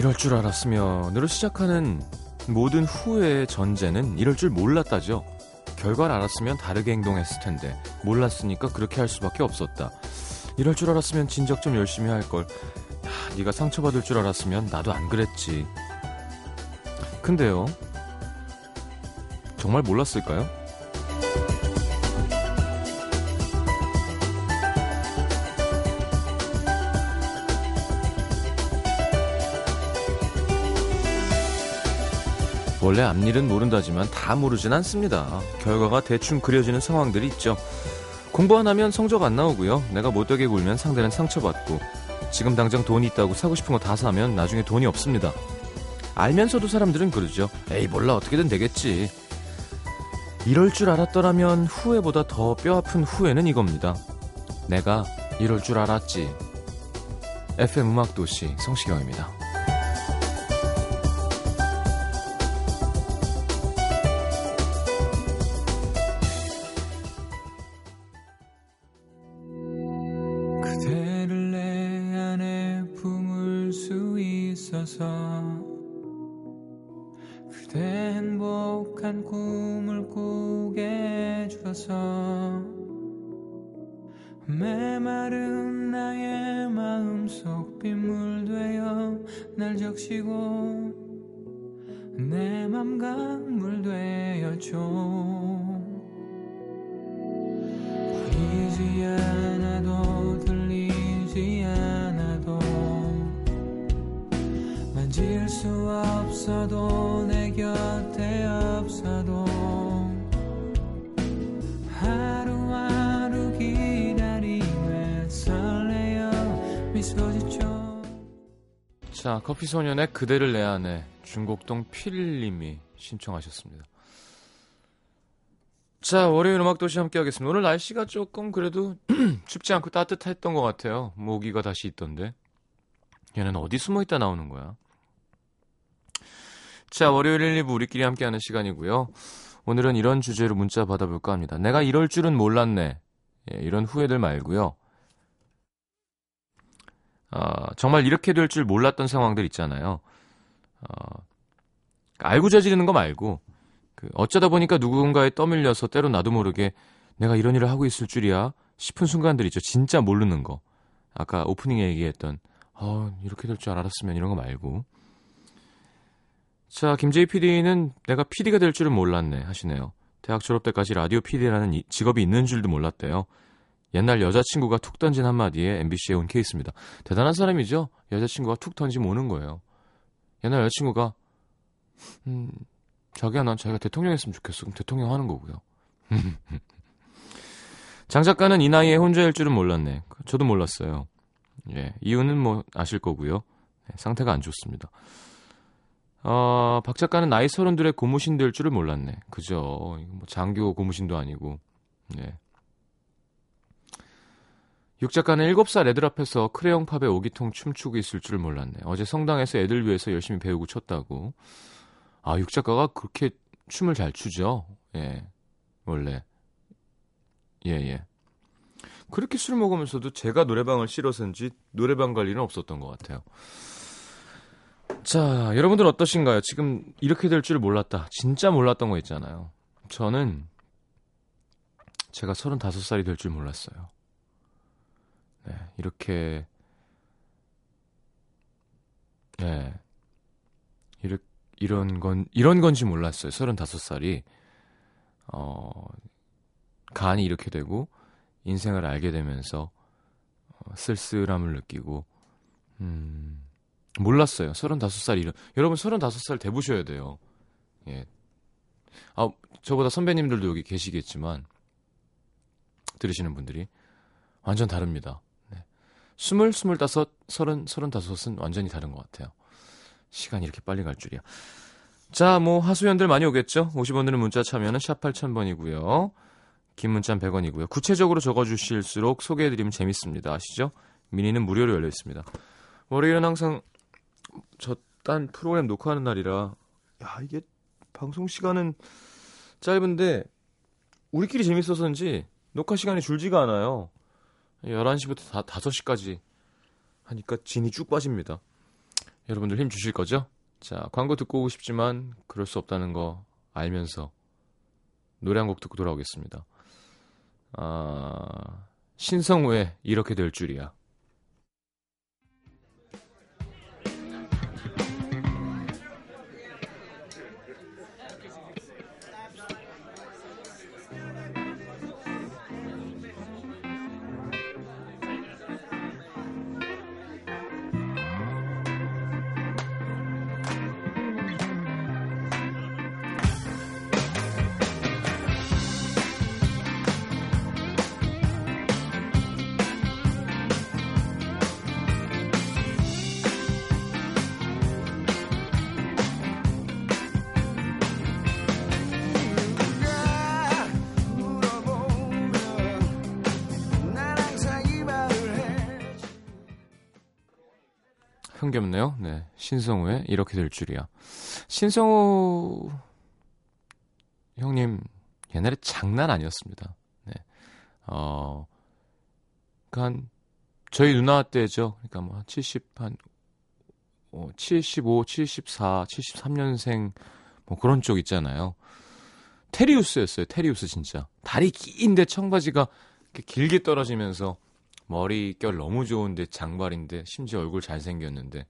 이럴 줄 알았으면으로 시작하는 모든 후회의 전제는 이럴 줄 몰랐다죠. 결과를 알았으면 다르게 행동했을 텐데 몰랐으니까 그렇게 할 수밖에 없었다. 이럴 줄 알았으면 진작 좀 열심히 할 걸. 야, 네가 상처받을 줄 알았으면 나도 안 그랬지. 근데요. 정말 몰랐을까요? 원래 앞일은 모른다지만 다 모르진 않습니다. 결과가 대충 그려지는 상황들이 있죠. 공부 안 하면 성적 안 나오고요. 내가 못되게 굴면 상대는 상처받고 지금 당장 돈이 있다고 사고 싶은 거 다 사면 나중에 돈이 없습니다. 알면서도 사람들은 그러죠. 에이 몰라 어떻게든 되겠지. 이럴 줄 알았더라면 후회보다 더 뼈아픈 후회는 이겁니다. 내가 이럴 줄 알았지. FM 음악도시 성시경입니다. 자, 커피소년의 그대를 내 안에 중곡동 필님이 신청하셨습니다. 자, 월요일 음악도시 함께 하겠습니다. 오늘 날씨가 조금 그래도 춥지 않고 따뜻했던 것 같아요. 모기가 다시 있던데. 얘는 어디 숨어 있다 나오는 거야? 자, 월요일 1, 2부 우리끼리 함께하는 시간이고요. 오늘은 이런 주제로 문자 받아볼까 합니다. 내가 이럴 줄은 몰랐네. 예, 이런 후회들 말고요. 어, 정말 이렇게 될 줄 몰랐던 상황들 있잖아요. 어, 알고 저지르는 거 말고 그 어쩌다 보니까 누군가에 떠밀려서 때로 나도 모르게 내가 이런 일을 하고 있을 줄이야 싶은 순간들 있죠. 진짜 모르는 거. 아까 오프닝에 얘기했던 어, 이렇게 될 줄 알았으면 이런 거 말고. 자, 김재희 PD는 내가 PD가 될 줄은 몰랐네 하시네요. 대학 졸업 때까지 라디오 PD라는 직업이 있는 줄도 몰랐대요. 옛날 여자친구가 툭 던진 한마디에 MBC에 온 케이스입니다. 대단한 사람이죠? 여자친구가 툭 던지면 오는 거예요. 옛날 여자친구가, 음, 자기야, 난 자기가 대통령 했으면 좋겠어. 그럼 대통령 하는 거고요. 장 작가는 이 나이에 혼자일 줄은 몰랐네. 저도 몰랐어요. 예, 이유는 뭐 아실 거고요. 네, 상태가 안 좋습니다. 어, 박 작가는 나이 서른둘에 고무신 될 줄을 몰랐네. 그죠. 뭐 장교 고무신도 아니고. 예. 육 작가는 7살 애들 앞에서 크레용 팝에 오기통 춤추고 있을 줄 몰랐네. 어제 성당에서 애들 위해서 열심히 배우고 췄다고. 아, 육 작가가 그렇게 춤을 잘 추죠. 예. 원래. 예, 예. 그렇게 술 먹으면서도 제가 노래방을 싫어서인지 노래방 갈 일은 없었던 것 같아요. 자, 여러분들 어떠신가요? 지금 이렇게 될 줄 몰랐다. 진짜 몰랐던 거 있잖아요. 저는 제가 35살이 될 줄 몰랐어요. 네, 이렇게 네. 이르, 이런 건 이런 건지 몰랐어요. 35살이 어 간이 이렇게 되고 인생을 알게 되면서 어, 쓸쓸함을 느끼고 음 몰랐어요. 35살 이런 여러분 35살 돼 보셔야 돼요. 예. 아, 저보다 선배님들도 여기 계시겠지만 들으시는 분들이 완전 다릅니다. 스물, 스물다섯, 서른, 서른다섯은 완전히 다른 것 같아요. 시간이 이렇게 빨리 갈 줄이야. 자, 뭐 하수연들 많이 오겠죠? 50원 드는 문자 참여는 샵 8000번이고요. 긴 문자는 100원이고요. 구체적으로 적어주실수록 소개해드리면 재밌습니다. 아시죠? 미니는 무료로 열려 있습니다. 월요일은 항상 저 딴 프로그램 녹화하는 날이라 야 이게 방송 시간은 짧은데 우리끼리 재밌어서인지 녹화 시간이 줄지가 않아요. 11시부터 다 5시까지 하니까 진이 쭉 빠집니다. 여러분들 힘 주실 거죠? 자, 광고 듣고 오고 싶지만 그럴 수 없다는 거 알면서 노래 한 곡 듣고 돌아오겠습니다. 아, 신성우의 이렇게 될 줄이야. 흥겹네요. 네. 신성우의 이렇게 될 줄이야. 신성우 형님 옛날에 장난 아니었습니다. 네. 어, 그러니까 한 저희 누나 때죠. 그러니까 뭐 70 한 어, 75, 74, 73년생 뭐 그런 쪽 있잖아요. 테리우스였어요. 테리우스 진짜. 다리 긴데 청바지가 길게 떨어지면서 머리결 너무 좋은데 장발인데 심지어 얼굴 잘생겼는데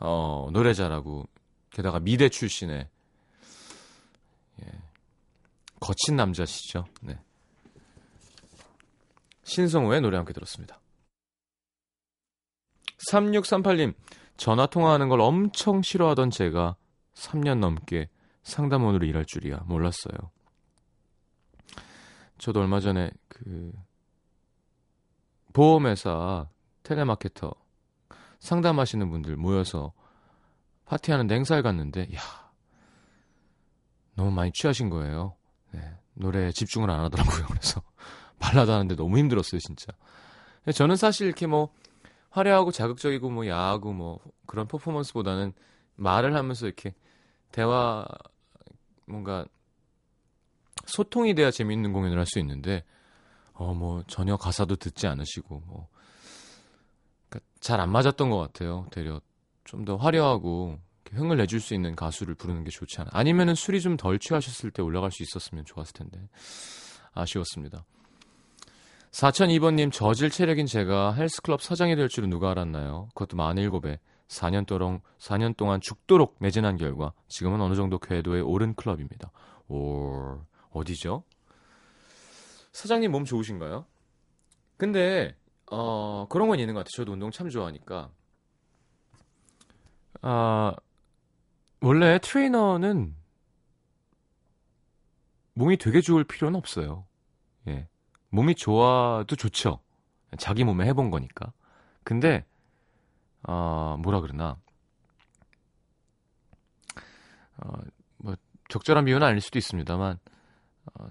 어 노래 잘하고 게다가 미대 출신의 예. 거친 남자시죠. 네. 신성우의 노래 함께 들었습니다. 3638님 전화 통화하는 걸 엄청 싫어하던 제가 3년 넘게 상담원으로 일할 줄이야 몰랐어요. 저도 얼마 전에 그 보험회사 텔레마케터 상담하시는 분들 모여서 파티하는데 행사에 갔는데 야 너무 많이 취하신 거예요. 네, 노래에 집중을 안 하더라고요. 그래서 발라드 하는데 너무 힘들었어요, 진짜. 저는 사실 이렇게 뭐 화려하고 자극적이고 뭐 야하고 뭐 그런 퍼포먼스보다는 말을 하면서 이렇게 대화 뭔가 소통이 돼야 재미있는 공연을 할 수 있는데 어, 뭐, 전혀 가사도 듣지 않으시고, 뭐. 그러니까 잘 안 맞았던 것 같아요. 되려 좀 더 화려하고, 흥을 내줄 수 있는 가수를 부르는 게 좋지 않아. 아니면은 술이 좀 덜 취하셨을 때 올라갈 수 있었으면 좋았을 텐데. 아쉬웠습니다. 4002번님, 저질 체력인 제가 헬스클럽 사장이 될 줄은 누가 알았나요? 그것도 만 7에 4년 동안, 4년 동안 죽도록 매진한 결과, 지금은 어느 정도 궤도에 오른 클럽입니다. 오, 어디죠? 사장님 몸 좋으신가요? 근데 어 그런 건 있는 것 같아요. 저도 운동 참 좋아하니까. 아 원래 트레이너는 몸이 되게 좋을 필요는 없어요. 예. 몸이 좋아도 좋죠. 자기 몸에 해본 거니까. 근데, 어, 뭐라 그러나, 어, 뭐, 적절한 비유는 아닐 수도 있습니다만, 어,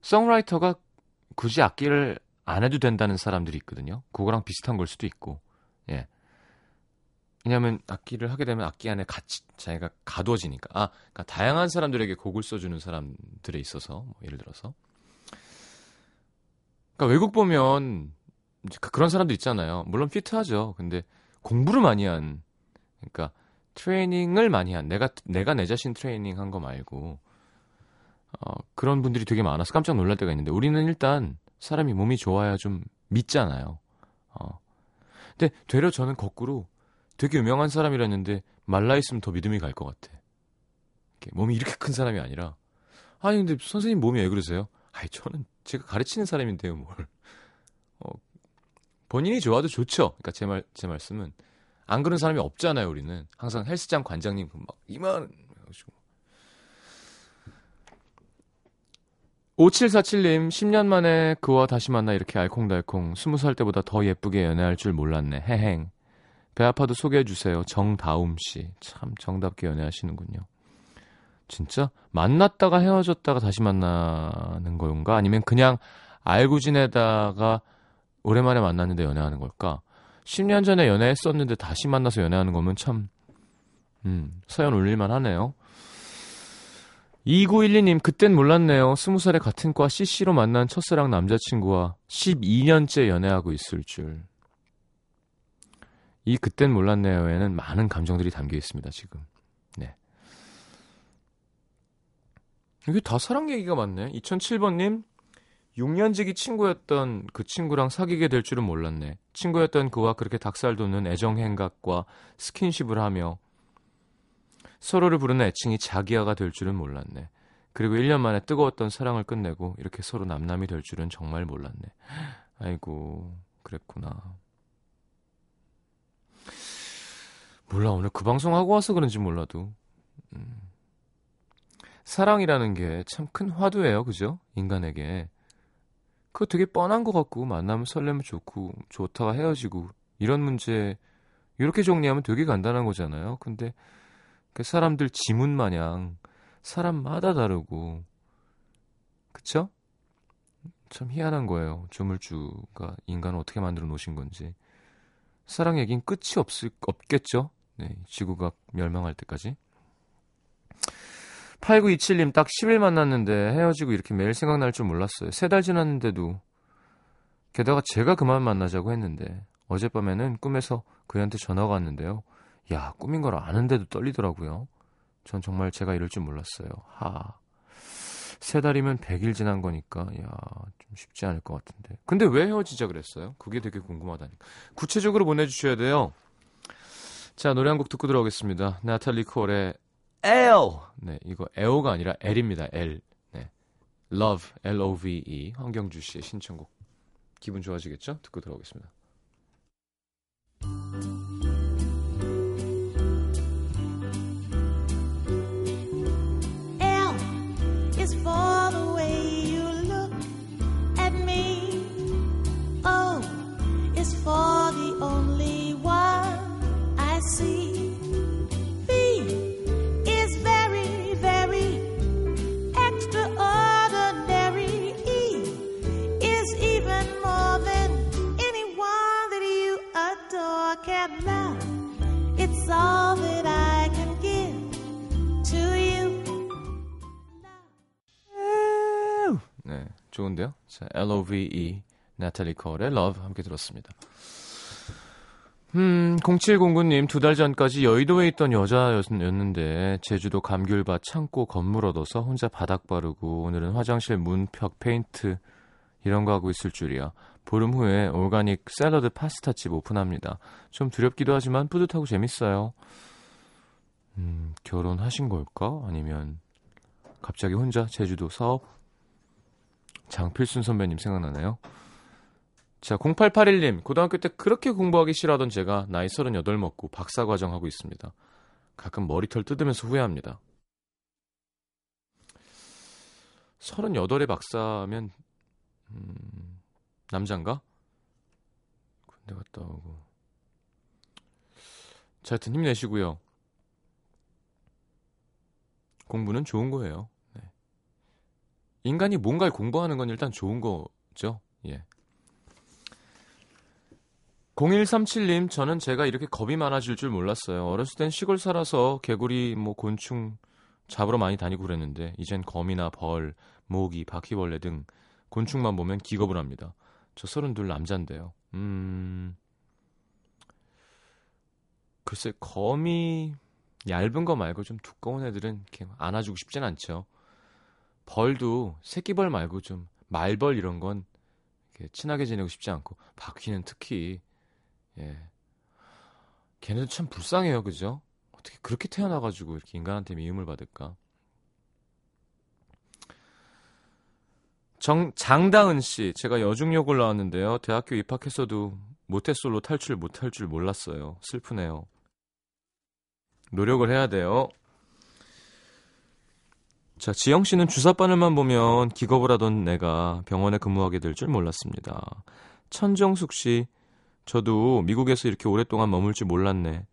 송라이터가 굳이 악기를 안 해도 된다는 사람들이 있거든요. 그거랑 비슷한 걸 수도 있고, 예. 왜냐하면 악기를 하게 되면 악기 안에 같이 자기가 가두어지니까. 아, 그러니까 다양한 사람들에게 곡을 써주는 사람들에 있어서, 뭐 예를 들어서. 그러니까 외국 보면 그, 그런 사람도 있잖아요. 물론 피트하죠. 근데 공부를 많이 한, 그러니까 트레이닝을 많이 한, 내가 내가 내 자신 트레이닝 한 거 말고 어, 그런 분들이 되게 많아서 깜짝 놀랄 때가 있는데 우리는 일단 사람이 몸이 좋아야 좀 믿잖아요. 어. 근데 되려 저는 거꾸로 되게 유명한 사람이랬는데 말라 있으면 더 믿음이 갈 것 같아. 이렇게 몸이 이렇게 큰 사람이 아니라 아니 근데 선생님 몸이 왜 그러세요? 아이 저는 제가 가르치는 사람인데요 뭘. 어, 본인이 좋아도 좋죠. 그러니까 제 말 제 말씀은 안 그런 사람이 없잖아요. 우리는 항상 헬스장 관장님 막 이만 5747님, 10년 만에 그와 다시 만나 이렇게 알콩달콩, 20살 때보다 더 예쁘게 연애할 줄 몰랐네. 해행. 배 아파도 소개해주세요. 정다움 씨. 참 정답게 연애하시는군요. 진짜? 만났다가 헤어졌다가 다시 만나는 건가? 아니면 그냥 알고 지내다가 오랜만에 만났는데 연애하는 걸까? 10년 전에 연애했었는데 다시 만나서 연애하는 거면 참, 음, 서연 올릴만 하네요. 2912님, 그땐 몰랐네요. 20살에 같은 과 CC로 만난 첫사랑 남자친구와 12년째 연애하고 있을 줄. 이 그땐 몰랐네요에는 많은 감정들이 담겨 있습니다, 지금. 네. 이게 다 사랑 얘기가 많네. 2007번님, 6년지기 친구였던 그 친구랑 사귀게 될 줄은 몰랐네. 친구였던 그와 그렇게 닭살 돋는 애정 행각과 스킨십을 하며 서로를 부르는 애칭이 자기야가 될 줄은 몰랐네. 그리고 1년 만에 뜨거웠던 사랑을 끝내고 이렇게 서로 남남이 될 줄은 정말 몰랐네. 아이고, 그랬구나. 몰라, 오늘 그 방송 하고 와서 그런지 몰라도. 음. 사랑이라는 게 참 큰 화두예요, 그죠? 인간에게. 그거 되게 뻔한 것 같고 만나면 설레면 좋고 좋다가 헤어지고 이런 문제 이렇게 정리하면 되게 간단한 거잖아요. 근데 그 사람들 지문 마냥 사람마다 다르고 그쵸? 참 희한한 거예요. 조물주가 인간을 어떻게 만들어 놓으신 건지. 사랑 얘긴 끝이 없을, 없겠죠? 네, 지구가 멸망할 때까지. 8927님 딱 10일 만났는데 헤어지고 이렇게 매일 생각날 줄 몰랐어요. 세 달 지났는데도 게다가 제가 그만 만나자고 했는데 어젯밤에는 꿈에서 그한테 전화가 왔는데요. 야 꿈인 걸 아는데도 떨리더라고요. 전 정말 제가 이럴 줄 몰랐어요. 하. 세 달이면 100일 지난 거니까 야 좀 쉽지 않을 것 같은데. 근데 왜 헤어지자 그랬어요? 그게 되게 궁금하다니까. 구체적으로 보내주셔야 돼요. 자 노래 한 곡 듣고 들어오겠습니다. 나탈리 콜의 L. 네, 이거 에오가 아니라 L입니다. L. 네. Love, L-O-V-E. 황경주 씨의 신청곡. 기분 좋아지겠죠? 듣고 들어오겠습니다. 좋은데요? 자, L-O-V-E. 나탈리 콜의 Love 함께 들었습니다. 음, 0709님, 두 달 전까지 여의도에 있던 여자였는데, 제주도 감귤밭 창고 건물 얻어서 혼자 바닥 바르고, 오늘은 화장실 문, 벽, 페인트, 이런 거 하고 있을 줄이야. 보름 후에 오가닉 샐러드 파스타집 오픈합니다. 좀 두렵기도 하지만 뿌듯하고 재밌어요. 음, 결혼하신 걸까? 아니면, 갑자기 혼자 제주도 사업? 장필순 선배님 생각나네요. 자, 0881님, 고등학교 때 그렇게 공부하기 싫어하던 제가 나이 38 먹고 박사 과정 하고 있습니다. 가끔 머리털 뜯으면서 후회합니다. 38에 박사면, 음, 남잔가? 군대 갔다 오고. 자, 하여튼 힘내시고요. 공부는 좋은 거예요. 네. 인간이 뭔가를 공부하는 건 일단 좋은 거죠. 예. 0137님, 저는 제가 이렇게 겁이 많아질 줄 몰랐어요. 어렸을 땐 시골 살아서 개구리, 뭐 곤충 잡으러 많이 다니고 그랬는데, 이젠 거미나 벌, 모기, 바퀴벌레 등 곤충만 보면 기겁을 합니다. 저 서른둘 남잔데요. 음. 글쎄, 거미, 얇은 거 말고 좀 두꺼운 애들은 이렇게 안아주고 싶진 않죠. 벌도 새끼벌 말고 좀 말벌 이런 건 이렇게 친하게 지내고 싶지 않고 바퀴는 특히 예. 걔네도 참 불쌍해요, 그죠? 어떻게 그렇게 태어나가지고 이렇게 인간한테 미움을 받을까? 정, 장다은 씨, 제가 여중역을 나왔는데요. 대학교 입학했어도 모태솔로 탈출 못할 줄 몰랐어요. 슬프네요. 노력을 해야 돼요. 자, 지영 씨는 주사바늘만 보면 기겁을 하던 내가 병원에 근무하게 될 줄 몰랐습니다. 천정숙 씨, 저도 미국에서 이렇게 오랫동안 머물 줄 몰랐네.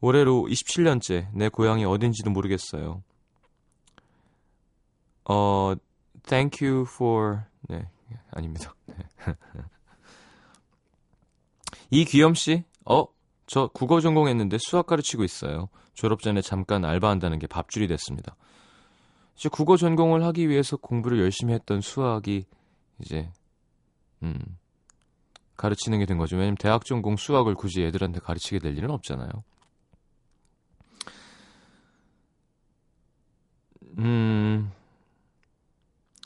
올해로 27년째 내 고향이 어딘지도 모르겠어요. 어, thank you for 네, 아닙니다. 네. 이귀염 씨, 어, 저 국어 전공했는데 수학 가르치고 있어요. 졸업 전에 잠깐 알바한다는 게 밥줄이 됐습니다. 이제 국어 전공을 하기 위해서 공부를 열심히 했던 수학이 이제 음 가르치는 게 된 거죠. 왜냐면 대학 전공 수학을 굳이 애들한테 가르치게 될 일은 없잖아요. 음,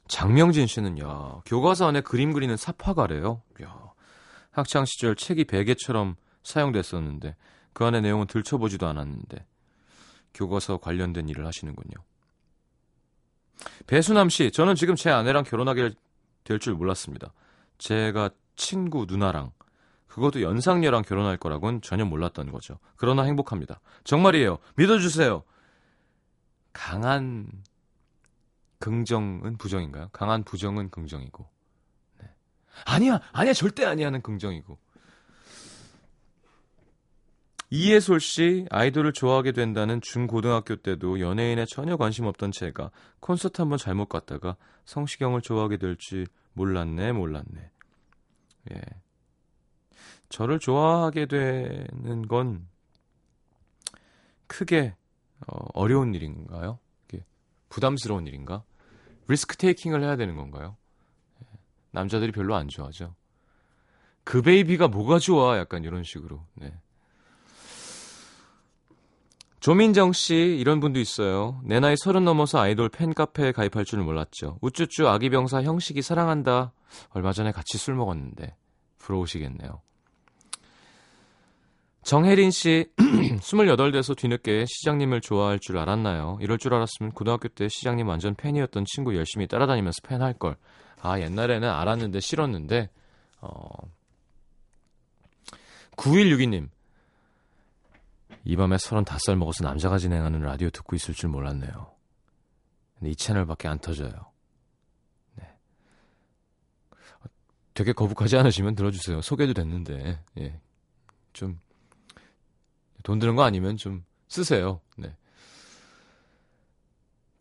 장명진 씨는, 야, 교과서 안에 그림 그리는 사파가래요. 야, 학창 시절 책이 베개처럼 사용됐었는데, 그 안에 내용은 들춰보지도 않았는데, 교과서 관련된 일을 하시는군요. 배수남 씨, 저는 지금 제 아내랑 결혼하게 될 줄 몰랐습니다. 제가 친구 누나랑, 그것도 연상녀랑 결혼할 거라고는 전혀 몰랐던 거죠. 그러나 행복합니다. 정말이에요. 믿어주세요. 강한 긍정은 부정인가요? 강한 부정은 긍정이고. 네. 아니야, 아니야, 절대 아니야는 긍정이고. 이예솔 씨, 아이돌을 좋아하게 된다는 중고등학교 때도 연예인에 전혀 관심 없던 제가 콘서트 한번 잘못 갔다가 성시경을 좋아하게 될지 몰랐네, 몰랐네. 예. 저를 좋아하게 되는 건 크게 어, 어려운 일인가요? 부담스러운 일인가? 리스크 테이킹을 해야 되는 건가요? 예. 남자들이 별로 안 좋아하죠. 그 베이비가 뭐가 좋아? 약간 이런 식으로. 네. 조민정 씨 이런 분도 있어요. 내 나이 서른 넘어서 아이돌 팬카페에 가입할 줄 몰랐죠. 우쭈쭈 아기병사 형식이 사랑한다. 얼마 전에 같이 술 먹었는데 부러우시겠네요. 정혜린 씨, 28돼서 뒤늦게 시장님을 좋아할 줄 알았나요? 이럴 줄 알았으면 고등학교 때 시장님 완전 팬이었던 친구 열심히 따라다니면서 팬 할 걸. 아, 옛날에는 알았는데 싫었는데, 어. 9162님, 이 밤에 35살 먹어서 남자가 진행하는 라디오 듣고 있을 줄 몰랐네요. 근데 이 채널밖에 안 터져요. 네. 되게 거북하지 않으시면 들어주세요. 소개도 됐는데, 예. 좀, 돈 드는 거 아니면 좀 쓰세요. 네.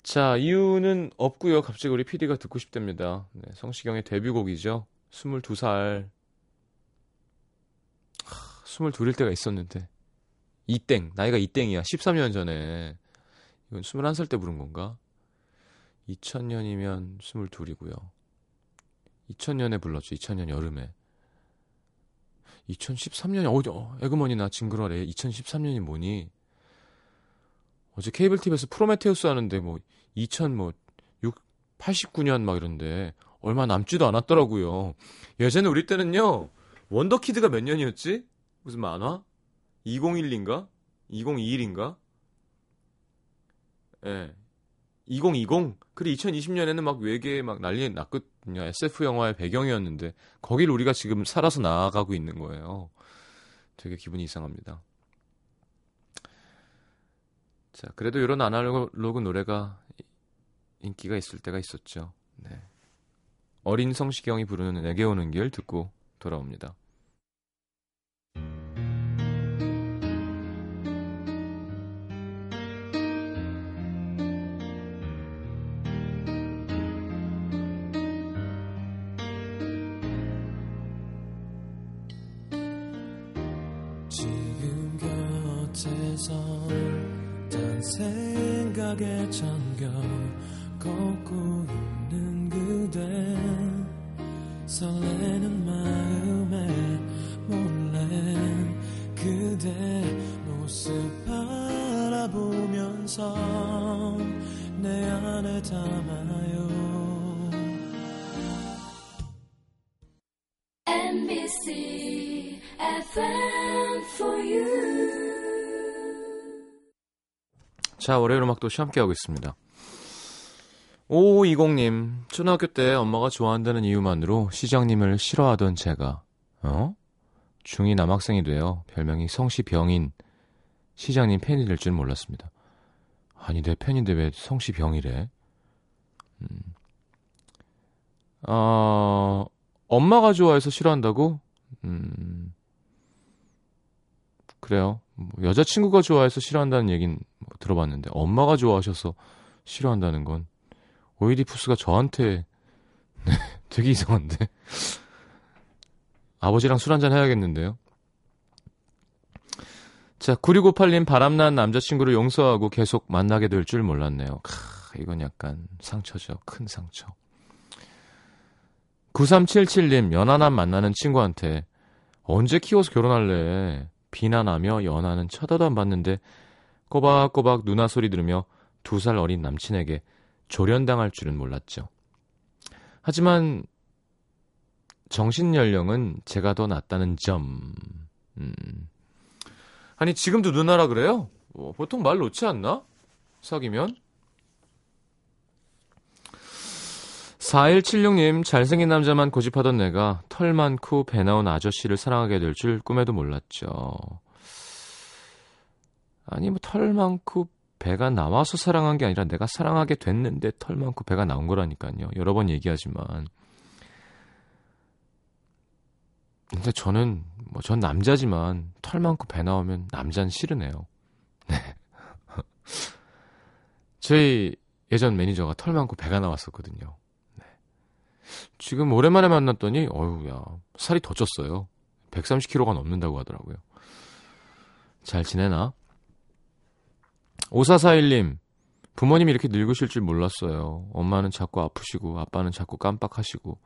자, 이유는 없고요. 갑자기 우리 PD가 듣고 싶답니다. 네, 성시경의 데뷔곡이죠. 22살. 하, 22일 때가 있었는데. 이땡. 나이가 이땡이야. 13년 전에. 이건 21살 때 부른 건가? 2000년이면 22이고요. 2000년에 불렀죠. 2000년 여름에. 2013년이 어디 어, 에그머니 나 징그러래. 2013년이 뭐니? 어제 케이블 TV에서 프로메테우스 하는데 뭐 2000뭐 6, 89년 막 이런데 얼마 남지도 않았더라고요. 예전에 우리 때는요. 원더키드가 몇 년이었지? 무슨 만화? 2001인가? 2021인가? 예. 2020? 그래 2020년에는 막 외계에 막 난리 났거든요. SF 영화의 배경이었는데 거길 우리가 지금 살아서 나아가고 있는 거예요. 되게 기분이 이상합니다. 자, 그래도 이런 아날로그 노래가 인기가 있을 때가 있었죠. 네. 어린 성시경이 부르는 내게 오는 길 듣고 돌아옵니다. 생각에 자, 월요일 음악도 함께하고 있습니다. 5520님, 초등학교 때 엄마가 좋아한다는 이유만으로 시장님을 싫어하던 제가, 어? 중2 남학생이 되어 별명이 성시병인 시장님 팬이 될 줄 몰랐습니다. 아니, 내 팬인데 왜 성시병이래? 음. 어, 엄마가 좋아해서 싫어한다고? 음, 그래요. 뭐 여자친구가 좋아해서 싫어한다는 얘기는 뭐 들어봤는데 엄마가 좋아하셔서 싫어한다는 건 오이디푸스가 저한테 네, 되게 이상한데 아버지랑 술 한잔 해야겠는데요. 자, 9658님 바람난 남자친구를 용서하고 계속 만나게 될 줄 몰랐네요. 크, 이건 약간 상처죠. 큰 상처. 9377님 연하남 만나는 친구한테 언제 키워서 결혼할래? 비난하며 연하는 쳐다도 안 봤는데 꼬박꼬박 누나 소리 들으며 두 살 어린 남친에게 조련당할 줄은 몰랐죠. 하지만 정신 연령은 제가 더 낫다는 점. 음. 아니 지금도 누나라 그래요? 어, 보통 말 놓지 않나? 사귀면? 4176님, 잘생긴 남자만 고집하던 내가 털 많고 배 나온 아저씨를 사랑하게 될 줄 꿈에도 몰랐죠. 아니, 뭐, 털 많고 배가 나와서 사랑한 게 아니라 내가 사랑하게 됐는데 털 많고 배가 나온 거라니까요. 여러 번 얘기하지만. 근데 저는, 뭐, 전 남자지만 털 많고 배 나오면 남자는 싫으네요. 네. 저희 예전 매니저가 털 많고 배가 나왔었거든요. 지금 오랜만에 만났더니 어휴야 살이 더 쪘어요. 130kg가 넘는다고 하더라고요. 잘 지내나? 5441님 부모님이 이렇게 늙으실 줄 몰랐어요. 엄마는 자꾸 아프시고 아빠는 자꾸 깜빡하시고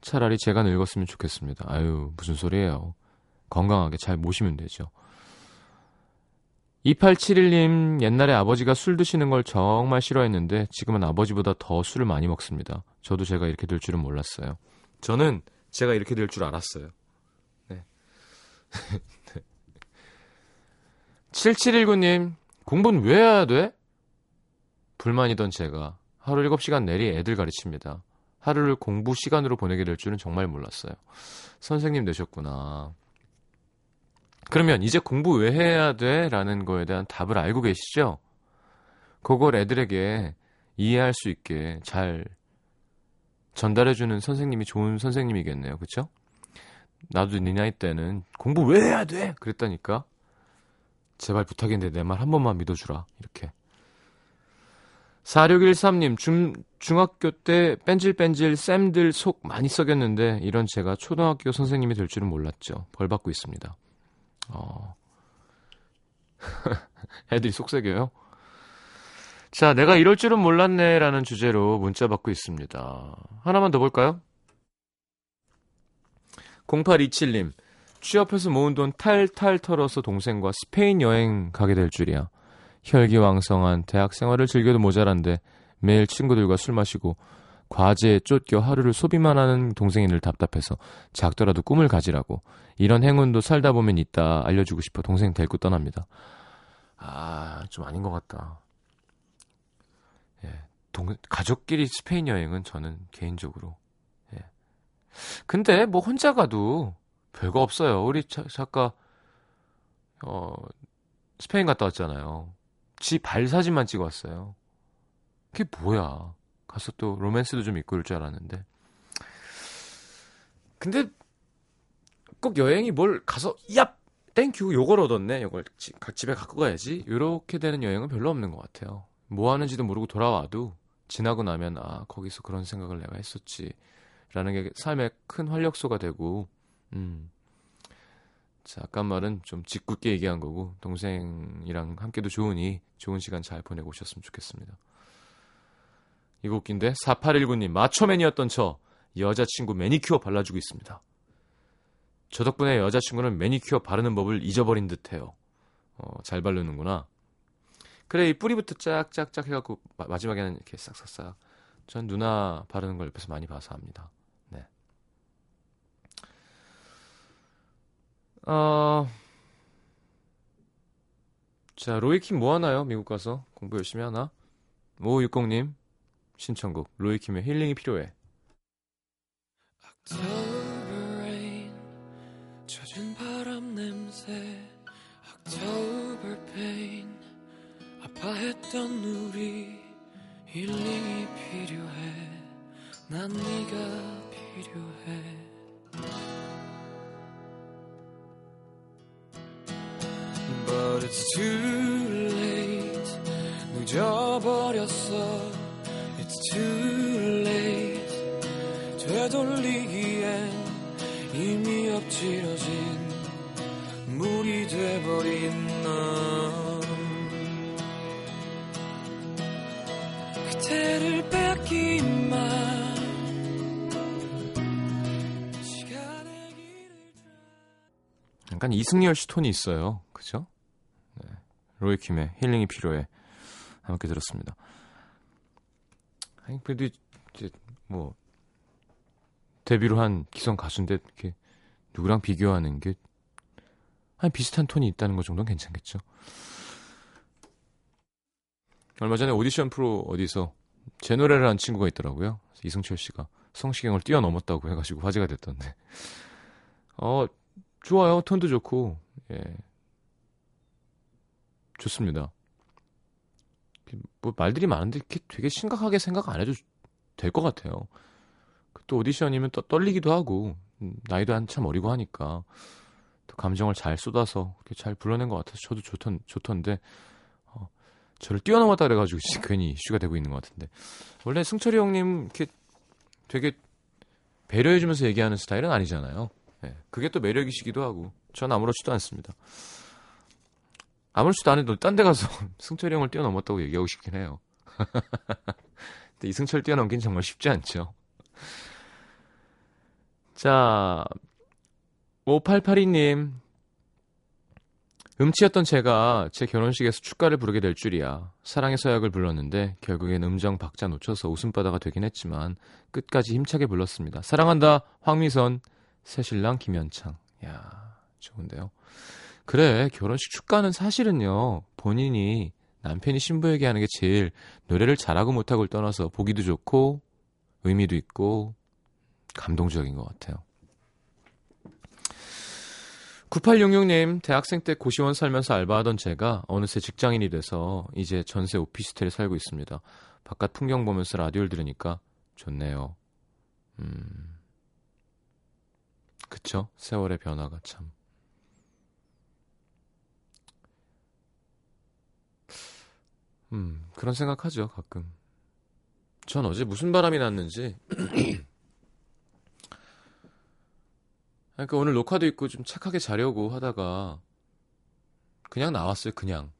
차라리 제가 늙었으면 좋겠습니다. 아유 무슨 소리예요. 건강하게 잘 모시면 되죠. 2871님, 옛날에 아버지가 술 드시는 걸 정말 싫어했는데 지금은 아버지보다 더 술을 많이 먹습니다. 저도 제가 이렇게 될 줄은 몰랐어요. 저는 제가 이렇게 될 줄 알았어요. 네. 7719님, 공부는 왜 해야 돼? 불만이던 제가 하루 7시간 내리 애들 가르칩니다. 하루를 공부 시간으로 보내게 될 줄은 정말 몰랐어요. 선생님 되셨구나. 그러면 이제 공부 왜 해야 돼? 라는 거에 대한 답을 알고 계시죠? 그걸 애들에게 이해할 수 있게 잘 전달해주는 선생님이 좋은 선생님이겠네요. 그쵸? 나도 네 나이 때는 공부 왜 해야 돼? 그랬다니까. 제발 부탁인데 내 말 한 번만 믿어주라. 이렇게. 4613님, 중, 중학교 때 뺀질뺀질 쌤들 속 많이 썩였는데 이런 제가 초등학교 선생님이 될 줄은 몰랐죠. 벌 받고 있습니다. 어. 애들이 속색여요? 자, 내가 이럴 줄은 몰랐네 라는 주제로 문자 받고 있습니다. 하나만 더 볼까요? 0827님, 취업해서 모은 돈 탈탈 털어서 동생과 스페인 여행 가게 될 줄이야. 혈기왕성한 대학 생활을 즐겨도 모자란데 매일 친구들과 술 마시고 과제에 쫓겨 하루를 소비만 하는 동생이 늘 답답해서 작더라도 꿈을 가지라고 이런 행운도 살다 보면 있다 알려주고 싶어 동생 데리고 떠납니다. 아, 좀 아닌 것 같다. 예, 동, 가족끼리 스페인 여행은 저는 개인적으로. 예. 근데 뭐 혼자 가도 별거 없어요. 우리 자, 작가, 어, 스페인 갔다 왔잖아요. 지 발 사진만 찍어 왔어요. 그게 뭐야. 가서 또 로맨스도 좀 있고 그럴 줄 알았는데. 근데 꼭 여행이 뭘 가서 얍 thank you 요걸 얻었네 요걸 지, 집에 갖고 가야지 요렇게 되는 여행은 별로 없는 것 같아요 뭐 하는지도 모르고 돌아와도 지나고 나면 아 거기서 그런 생각을 내가 했었지 라는 게 삶의 큰 활력소가 되고 음. 자, 아까 말은 좀 짓궂게 얘기한 거고 동생이랑 함께도 좋으니 좋은 시간 잘 보내고 오셨으면 좋겠습니다 이거 웃긴데 4819님 마초맨이었던 저 여자친구 매니큐어 발라주고 있습니다. 저 덕분에 여자친구는 매니큐어 바르는 법을 잊어버린 듯해요. 어, 잘 바르는구나. 그래 이 뿌리부터 짝짝짝 해갖고 마, 마지막에는 이렇게 싹싹싹. 전 누나 바르는 걸 옆에서 많이 봐서 합니다. 네. 어... 자 로이킴 뭐 하나요? 미국 가서 공부 열심히 하나? 5560님 신청곡 로이킴의 힐링이 필요해. October rain 젖은 바람 냄새 October pain 아파했던 우리 힐링이 필요해. 난 네가 필요해. But it's too late. 늦어버렸어. It's too late. 되돌리기엔 이미 엎질러진 물이 돼버린 넌 약간 이승열 씨 톤이 있어요. 그죠? 네. 로이킴의 힐링이 필요해. 함께 들었습니다. 아니, 그래도 이제 뭐 데뷔로 한 기성 가수인데 이렇게 누구랑 비교하는 게한 비슷한 톤이 있다는 것 정도는 괜찮겠죠. 얼마 전에 오디션 프로 어디서 제 노래를 한 친구가 있더라고요. 이승철 씨가 성시경을 뛰어넘었다고 해가지고 화제가 됐던데. 어, 좋아요. 톤도 좋고, 예. 좋습니다. 뭐 말들이 많은데 이렇게 되게 심각하게 생각 안 해도 될 것 같아요. 또 오디션이면 또 떨리기도 하고, 음, 나이도 한참 어리고 하니까, 또 감정을 잘 쏟아서 이렇게 잘 불러낸 것 같아서 저도 좋던, 좋던데, 어, 저를 뛰어넘었다 그래가지고 괜히 이슈가 되고 있는 것 같은데. 원래 승철이 형님 이렇게 되게 배려해주면서 얘기하는 스타일은 아니잖아요. 예, 그게 또 매력이시기도 하고 전 아무렇지도 않습니다. 아무렇지도 않아도 딴데 가서 승철이 형을 뛰어넘었다고 얘기하고 싶긴 해요. 근데 이승철 뛰어넘긴 정말 쉽지 않죠. 자, 5882님. 음치였던 제가 제 결혼식에서 축가를 부르게 될 줄이야. 사랑의 서약을 불렀는데 결국엔 음정 박자 놓쳐서 웃음바다가 되긴 했지만 끝까지 힘차게 불렀습니다. 사랑한다 황미선 새신랑 김현창. 야 좋은데요. 그래 결혼식 축가는 사실은요 본인이 남편이 신부에게 하는 게 제일 노래를 잘하고 못하고를 떠나서 보기도 좋고 의미도 있고 감동적인 것 같아요. 9866님, 대학생 때 고시원 살면서 알바하던 제가 어느새 직장인이 돼서 이제 전세 오피스텔에 살고 있습니다. 바깥 풍경 보면서 라디오를 들으니까 좋네요. 음. 그쵸? 세월의 변화가 참. 음, 그런 생각하죠, 가끔. 전 어제 무슨 바람이 났는지. 그러니까 오늘 녹화도 있고 좀 착하게 자려고 하다가 그냥 나왔어요, 그냥.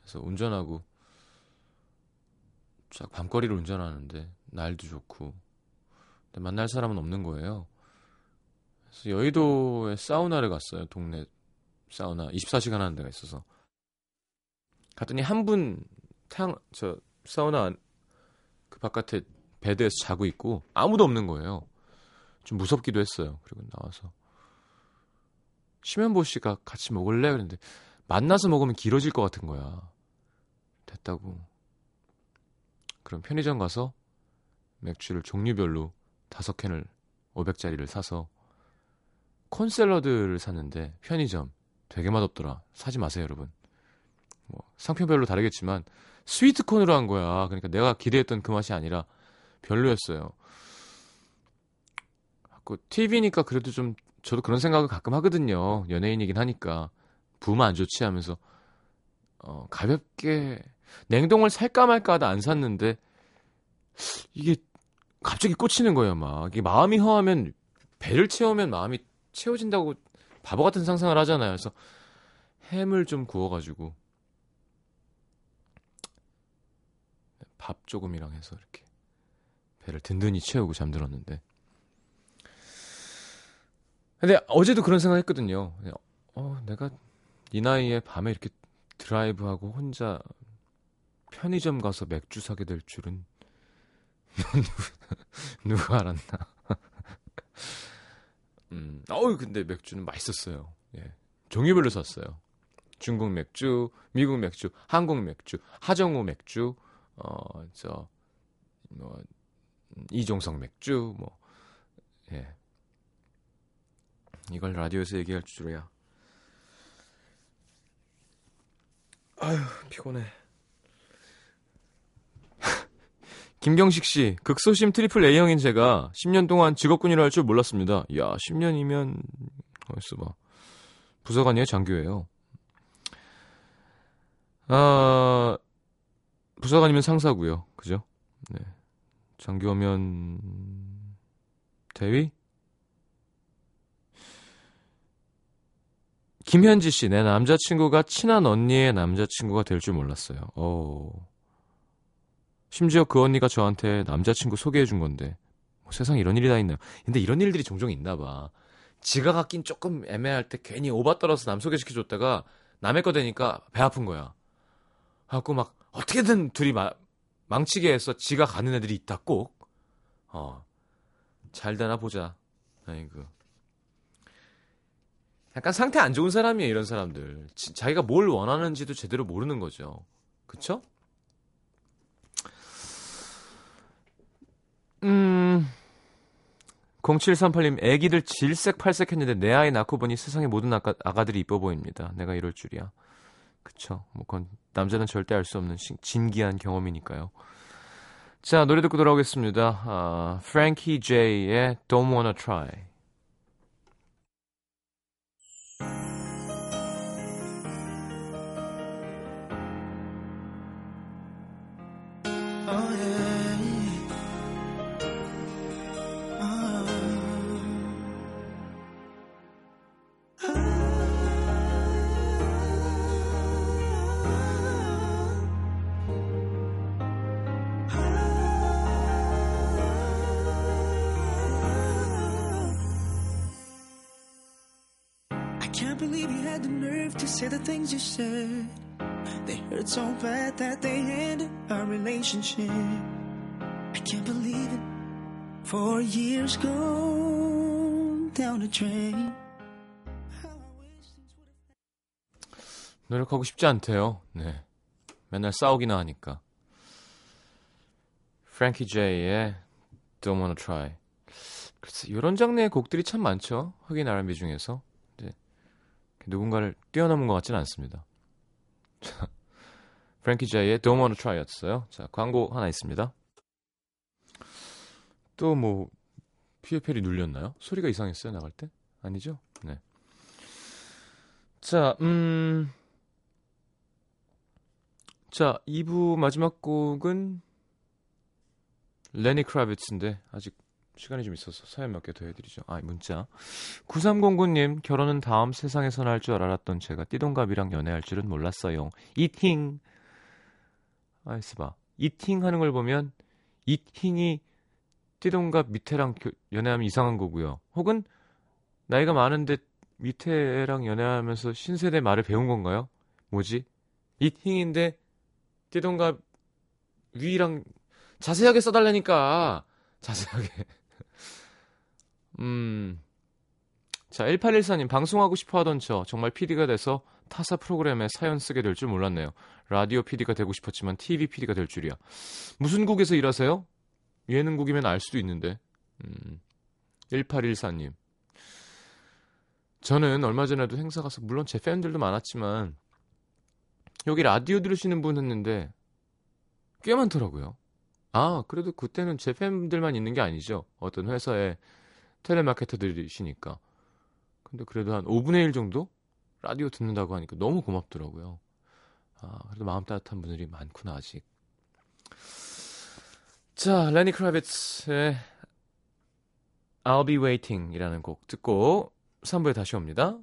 그래서 운전하고 쫙 밤거리를 운전하는데 날도 좋고 근데 만날 사람은 없는 거예요. 그래서 여의도에 사우나를 갔어요. 동네 사우나 24시간 하는 데가 있어서 갔더니 한분 태양 저 사우나 그 바깥에 베드에서 자고 있고 아무도 없는 거예요. 좀 무섭기도 했어요. 그리고 나와서 심현보 씨가 같이 먹을래 그랬는데 만나서 먹으면 길어질 것 같은 거야. 됐다고. 그럼 편의점 가서 맥주를 종류별로 다섯 캔을 500짜리를 사서 콘 샐러드를 샀는데 편의점 되게 맛없더라. 사지 마세요, 여러분. 뭐 상표별로 다르겠지만 스위트 콘으로 한 거야. 그러니까 내가 기대했던 그 맛이 아니라 별로였어요. 그 TV니까 그래도 좀 저도 그런 생각을 가끔 하거든요. 연예인이긴 하니까 부으면 안 좋지 하면서 어, 가볍게 냉동을 살까 말까 하다 안 샀는데 이게 갑자기 꽂히는 거예요. 막 이게 마음이 허하면 배를 채우면 마음이 채워진다고 바보 같은 상상을 하잖아요. 그래서 햄을 좀 구워가지고 밥 조금이랑 해서 이렇게 배를 든든히 채우고 잠들었는데 근데 어제도 그런 생각 했거든요. 어, 내가 이 나이에 밤에 이렇게 드라이브하고 혼자 편의점 가서 맥주 사게 될 줄은 누구 알았나. 음, 어우, 근데 맥주는 맛있었어요. 예. 종류별로 샀어요. 중국 맥주, 미국 맥주, 한국 맥주, 하정우 맥주, 어, 저, 뭐, 이종성 맥주, 뭐, 예. 이걸 라디오에서 얘기할 줄이야. 아휴, 피곤해. 김경식 씨, 극소심 triple A형인 제가 10년 동안 직업군인 할 줄 몰랐습니다. 야, 10년이면, 어디서 봐. 부사관이에요, 장교예요. 아, 부서관이면 상사고요. 그죠? 네. 장교면, 대위? 김현지 씨, 내 남자친구가 친한 언니의 남자친구가 될 줄 몰랐어요. 어. 심지어 그 언니가 저한테 남자친구 소개해 준 건데 뭐 세상에 이런 일이 다 있나요? 근데 이런 일들이 종종 있나 봐. 지가 갖긴 조금 애매할 때 괜히 오바 떨어서 남 소개시켜 줬다가 남의 거 되니까 배 아픈 거야. 하고 막 어떻게든 둘이 마, 망치게 해서 지가 가는 애들이 있다 꼭. 어. 잘 되나 보자. 아이고. 약간 상태 안 좋은 사람이에요, 이런 사람들. 지, 자기가 뭘 원하는지도 제대로 모르는 거죠. 그쵸? 음. 0738님, 애기들 질색팔색 했는데 내 아이 낳고 보니 세상의 모든 아가, 아가들이 이뻐 보입니다. 내가 이럴 줄이야. 그쵸. 뭐, 그건 남자는 절대 알 수 없는 신, 진기한 경험이니까요. 자, 노래 듣고 돌아오겠습니다. 아, 프랭키 제이의 Don't Wanna Try. Can't believe you had the nerve to say the things you said. They hurt so bad that they ended our relationship. I can't believe it. Four years gone down the drain. 노력하고 싶지 않대요. 네. 맨날 싸우기나 하니까. 프랭키 제이의 Don't Wanna Try. 글쎄, 이런 장르의 곡들이 참 많죠. 흑인 R&B 중에서. 네. 누군가를 뛰어넘은 것 같지는 않습니다. 자, 프랭키 제이의 Don't Wanna Try였어요. 자, 광고 하나 있습니다. 또 뭐, 피에펠이 눌렸나요? 소리가 이상했어요, 나갈 때? 아니죠? 네. 자, 음. 자, 2부 마지막 곡은 레니 크라비츠인데 아직 시간이 좀 있어서 사연 몇 개 더 해드리죠. 아, 문자. 9309님, 결혼은 다음 세상에서나 할 줄 알았던 제가 띠동갑이랑 연애할 줄은 몰랐어요. 이팅! 아이스 봐. 이팅 하는 걸 보면 이팅이 띠동갑 밑에랑 교- 연애하면 이상한 거고요. 혹은 나이가 많은데 밑에랑 연애하면서 신세대 말을 배운 건가요? 뭐지? 이팅인데 띠동갑 위랑 자세하게 써달라니까 자세하게 음. 자, 1814님, 방송하고 싶어 하던 저, 정말 PD가 돼서 타사 프로그램에 사연 쓰게 될 줄 몰랐네요. 라디오 PD가 되고 싶었지만 TV PD가 될 줄이야. 무슨 국에서 일하세요? 예능국이면 알 수도 있는데. 음. 1814님. 저는 얼마 전에도 행사 가서, 물론 제 팬들도 많았지만, 여기 라디오 들으시는 분 했는데, 꽤 많더라고요. 아, 그래도 그때는 제 팬들만 있는 게 아니죠. 어떤 회사에 텔레마케터들이시니까. 근데 그래도 한 5분의 1 정도 라디오 듣는다고 하니까 너무 고맙더라고요. 아, 그래도 마음 따뜻한 분들이 많구나, 아직. 자, 레니 크라비츠의 I'll Be Waiting 이라는 곡 듣고 3부에 다시 옵니다.